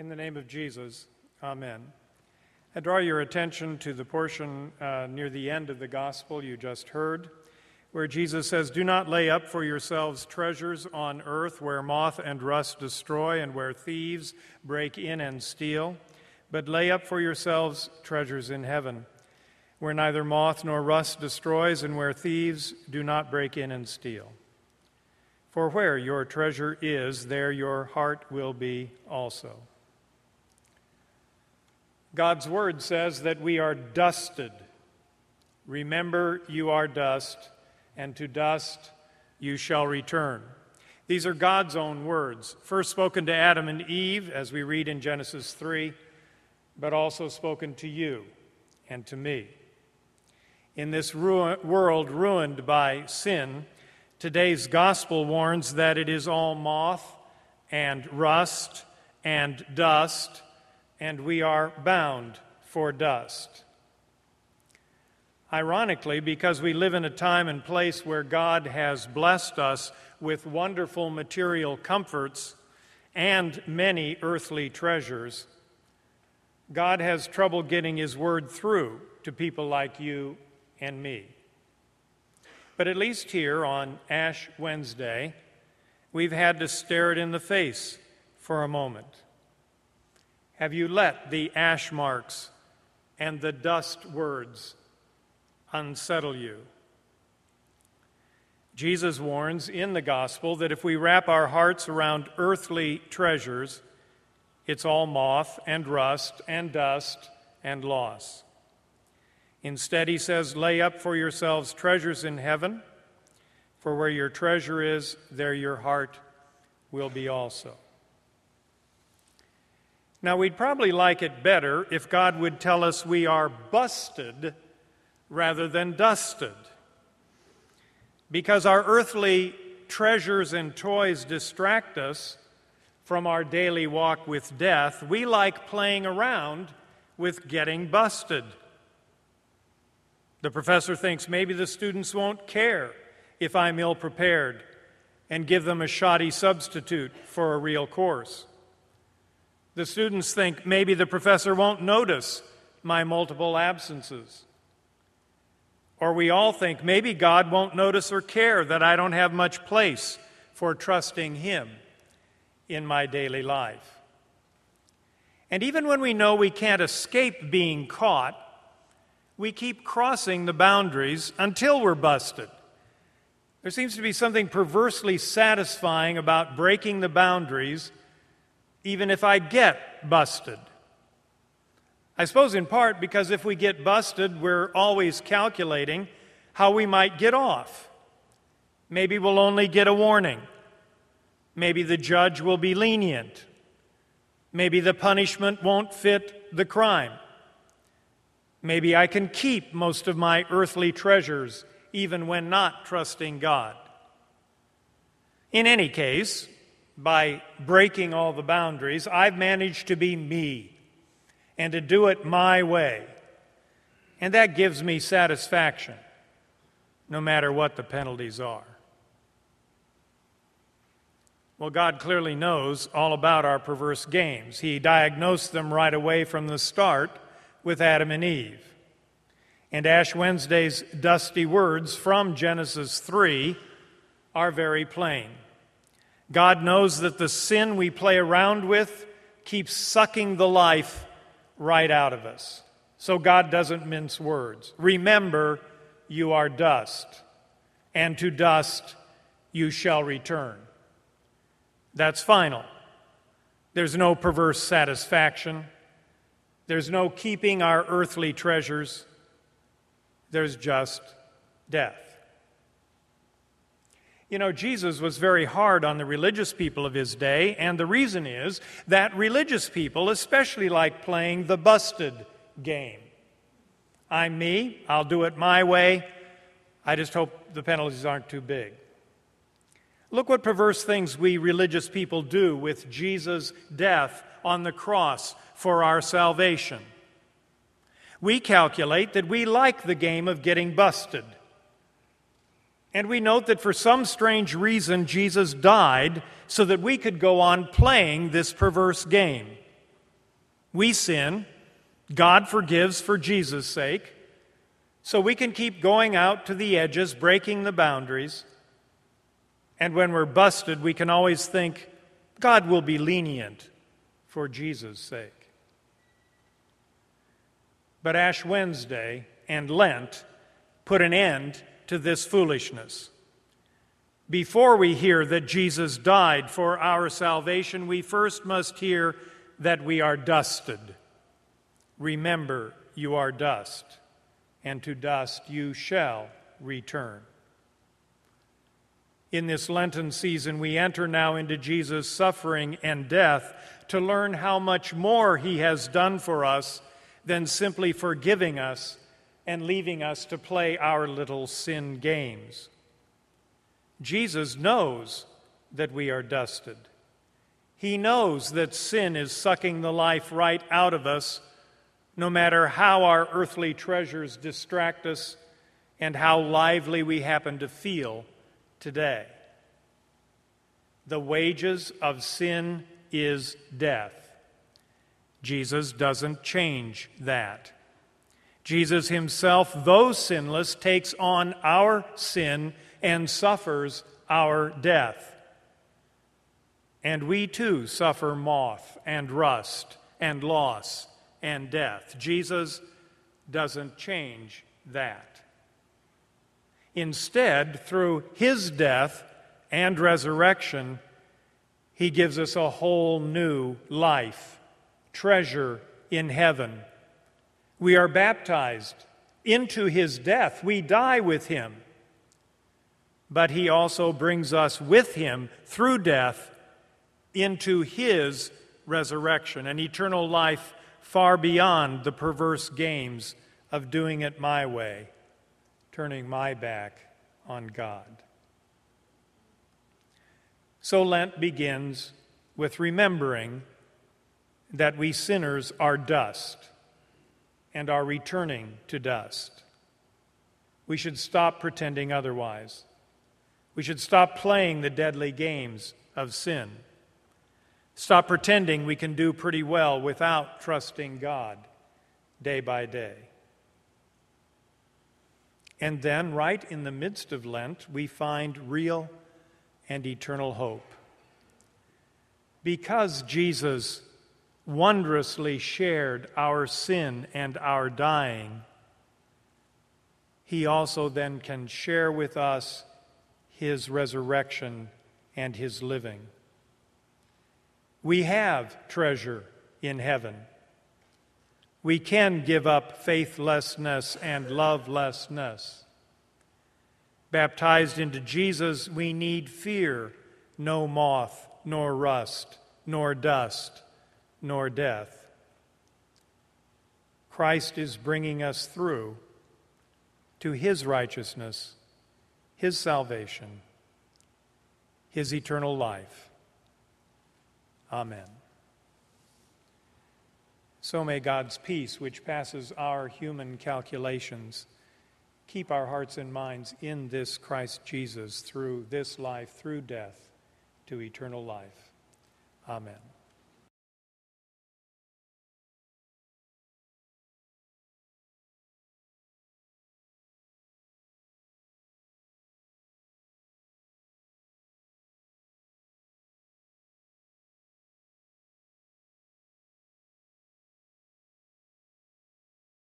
In the name of Jesus, Amen. I draw your attention to the portion uh, near the end of the gospel you just heard, where Jesus says, Do not lay up for yourselves treasures on earth where moth and rust destroy and where thieves break in and steal, but lay up for yourselves treasures in heaven, where neither moth nor rust destroys and where thieves do not break in and steal. For where your treasure is, there your heart will be also. God's word says that we are dusted. Remember, you are dust, and to dust you shall return. These are God's own words, first spoken to Adam and Eve, as we read in Genesis 3, but also spoken to you and to me. In this ru- world ruined by sin, today's gospel warns that it is all moth and rust and dust and we are bound for dust. Ironically, because we live in a time and place where God has blessed us with wonderful material comforts and many earthly treasures, God has trouble getting His word through to people like you and me. But at least here on Ash Wednesday, we've had to stare it in the face for a moment. Have you let the ash marks and the dust words unsettle you? Jesus warns in the gospel that if we wrap our hearts around earthly treasures, it's all moth and rust and dust and loss. Instead, he says, Lay up for yourselves treasures in heaven, for where your treasure is, there your heart will be also. Now, we'd probably like it better if God would tell us we are busted rather than dusted. Because our earthly treasures and toys distract us from our daily walk with death, we like playing around with getting busted. The professor thinks maybe the students won't care if I'm ill prepared and give them a shoddy substitute for a real course. The students think maybe the professor won't notice my multiple absences. Or we all think maybe God won't notice or care that I don't have much place for trusting Him in my daily life. And even when we know we can't escape being caught, we keep crossing the boundaries until we're busted. There seems to be something perversely satisfying about breaking the boundaries even if I get busted. I suppose in part because if we get busted, we're always calculating how we might get off. Maybe we'll only get a warning. Maybe the judge will be lenient. Maybe the punishment won't fit the crime. Maybe I can keep most of my earthly treasures even when not trusting God. In any case, by breaking all the boundaries, I've managed to be me and to do it my way. And that gives me satisfaction, no matter what the penalties are. Well, God clearly knows all about our perverse games. He diagnosed them right away from the start with Adam and Eve. And Ash Wednesday's dusty words from Genesis 3 are very plain. God knows that the sin we play around with keeps sucking the life right out of us. So God doesn't mince words. Remember, you are dust, and to dust you shall return. That's final. There's no perverse satisfaction. There's no keeping our earthly treasures. There's just death. You know, Jesus was very hard on the religious people of his day, and the reason is that religious people especially like playing the busted game. I'm me, I'll do it my way. I just hope the penalties aren't too big. Look what perverse things we religious people do with Jesus' death on the cross for our salvation. We calculate that we like the game of getting busted. And we note that for some strange reason, Jesus died so that we could go on playing this perverse game. We sin, God forgives for Jesus' sake, so we can keep going out to the edges, breaking the boundaries. And when we're busted, we can always think, God will be lenient for Jesus' sake. But Ash Wednesday and Lent put an end to this foolishness. Before we hear that Jesus died for our salvation, we first must hear that we are dusted. Remember, you are dust, and to dust you shall return. In this Lenten season, we enter now into Jesus' suffering and death to learn how much more he has done for us than simply forgiving us and leaving us to play our little sin games. Jesus knows that we are dusted. He knows that sin is sucking the life right out of us, no matter how our earthly treasures distract us and how lively we happen to feel today. The wages of sin is death. Jesus doesn't change that. Jesus himself, though sinless, takes on our sin and suffers our death. And we too suffer moth and rust and loss and death. Jesus doesn't change that. Instead, through his death and resurrection, he gives us a whole new life, treasure in heaven. We are baptized into his death, we die with him. But he also brings us with him through death into his resurrection, an eternal life far beyond the perverse games of doing it my way, turning my back on God. So Lent begins with remembering that we sinners are dust and are returning to dust. We should stop pretending otherwise. We should stop playing the deadly games of sin. Stop pretending we can do pretty well without trusting God day by day. And then, right in the midst of Lent, we find real and eternal hope. Because Jesus wondrously shared our sin and our dying, he also then can share with us his resurrection and his living. We have treasure in heaven. We can give up faithlessness and lovelessness. Baptized into Jesus, we need fear no moth, nor rust, nor dust, nor death. Christ is bringing us through to his righteousness his salvation, his eternal life. Amen. So may God's peace, which passes our human calculations, keep our hearts and minds in this Christ Jesus through this life, through death, to eternal life. Amen.